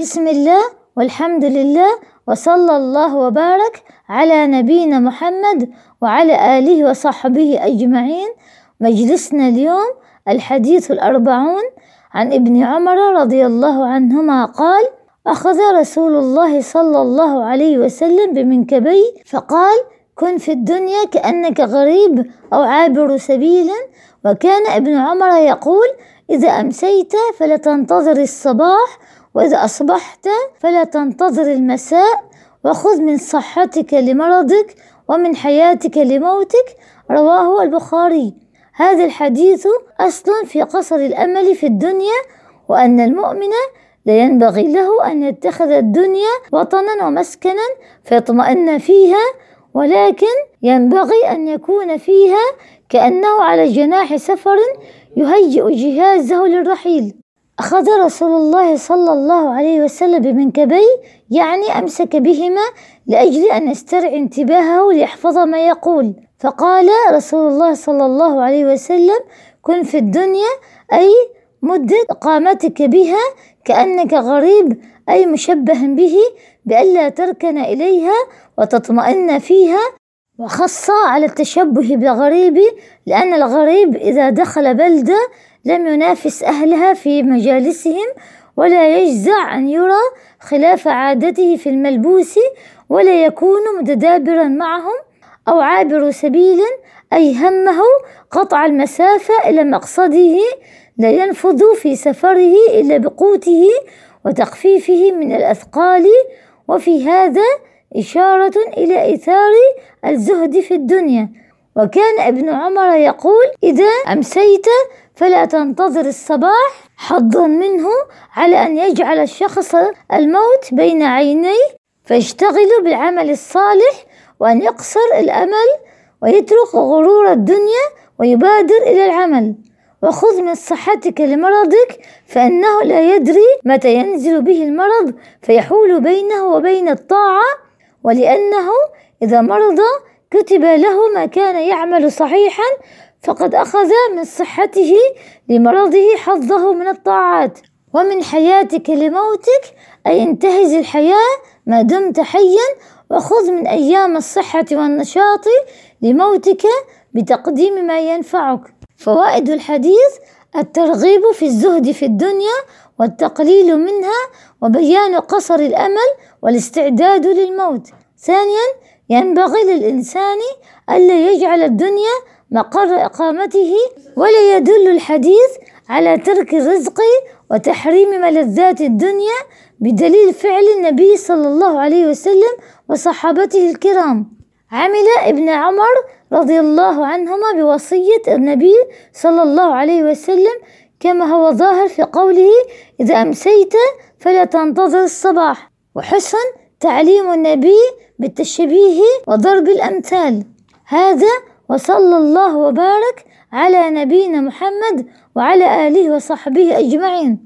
بسم الله والحمد لله وصلى الله وبارك على نبينا محمد وعلى آله وصحبه أجمعين. مجلسنا اليوم الحديث الأربعون عن ابن عمر رضي الله عنهما قال أخذ رسول الله صلى الله عليه وسلم بمنكبي فقال كن في الدنيا كأنك غريب أو عابر سبيل. وكان ابن عمر يقول إذا أمسيت فلا تنتظر الصباح وإذا أصبحت فلا تنتظر المساء وخذ من صحتك لمرضك ومن حياتك لموتك. رواه البخاري. هذا الحديث أصل في قصر الأمل في الدنيا وأن المؤمن لا ينبغي له أن يتخذ الدنيا وطنا ومسكنا فيطمئن فيها ولكن ينبغي أن يكون فيها كأنه على جناح سفر يهيئ جهازه للرحيل. أخذ رسول الله صلى الله عليه وسلم بمنكبي يعني أمسك بهما لأجل أن يسترعي انتباهه ليحفظ ما يقول. فقال رسول الله صلى الله عليه وسلم كن في الدنيا أي مدة إقامتك بها كأنك غريب أي مشبه به بألا تركن إليها وتطمئن فيها وخص على التشبه بالغريب لأن الغريب إذا دخل بلدة لم ينافس أهلها في مجالسهم ولا يجزع أن يرى خلاف عادته في الملبوس ولا يكون متدابرا معهم أو عابر سبيل أي همه قطع المسافة إلى مقصده لا ينفض في سفره إلا بقوته وتخفيفه من الأثقال. وفي هذا إشارة إلى إيثار الزهد في الدنيا. وكان ابن عمر يقول إذا أمسيت فلا تنتظر الصباح حظا منه على أن يجعل الشخص الموت بين عينيه. فيشتغل بالعمل الصالح وأن يقصر الأمل ويترك غرور الدنيا ويبادر إلى العمل. وخذ من صحتك لمرضك فإنه لا يدري متى ينزل به المرض فيحول بينه وبين الطاعة ولأنه إذا مرض كتب له ما كان يعمل صحيحا فقد أخذ من صحته لمرضه حظه من الطاعات. ومن حياتك لموتك أي انتهز الحياة ما دمت حيا وخذ من أيام الصحة والنشاط لموتك بتقديم ما ينفعك. فوائد الحديث الترغيب في الزهد في الدنيا والتقليل منها وبيان قصر الأمل والاستعداد للموت. ثانيا ينبغي للإنسان ألا يجعل الدنيا مقر إقامته ولا يدل الحديث على ترك الرزق وتحريم ملذات الدنيا بدليل فعل النبي صلى الله عليه وسلم وصحابته الكرام. عمل ابن عمر رضي الله عنهما بوصية النبي صلى الله عليه وسلم كما هو ظاهر في قوله إذا أمسيت فلا تنتظر الصباح وحسن تعليم النبي بالتشبيه وضرب الأمثال. هذا وصلى الله وبارك على نبينا محمد وعلى آله وصحبه أجمعين.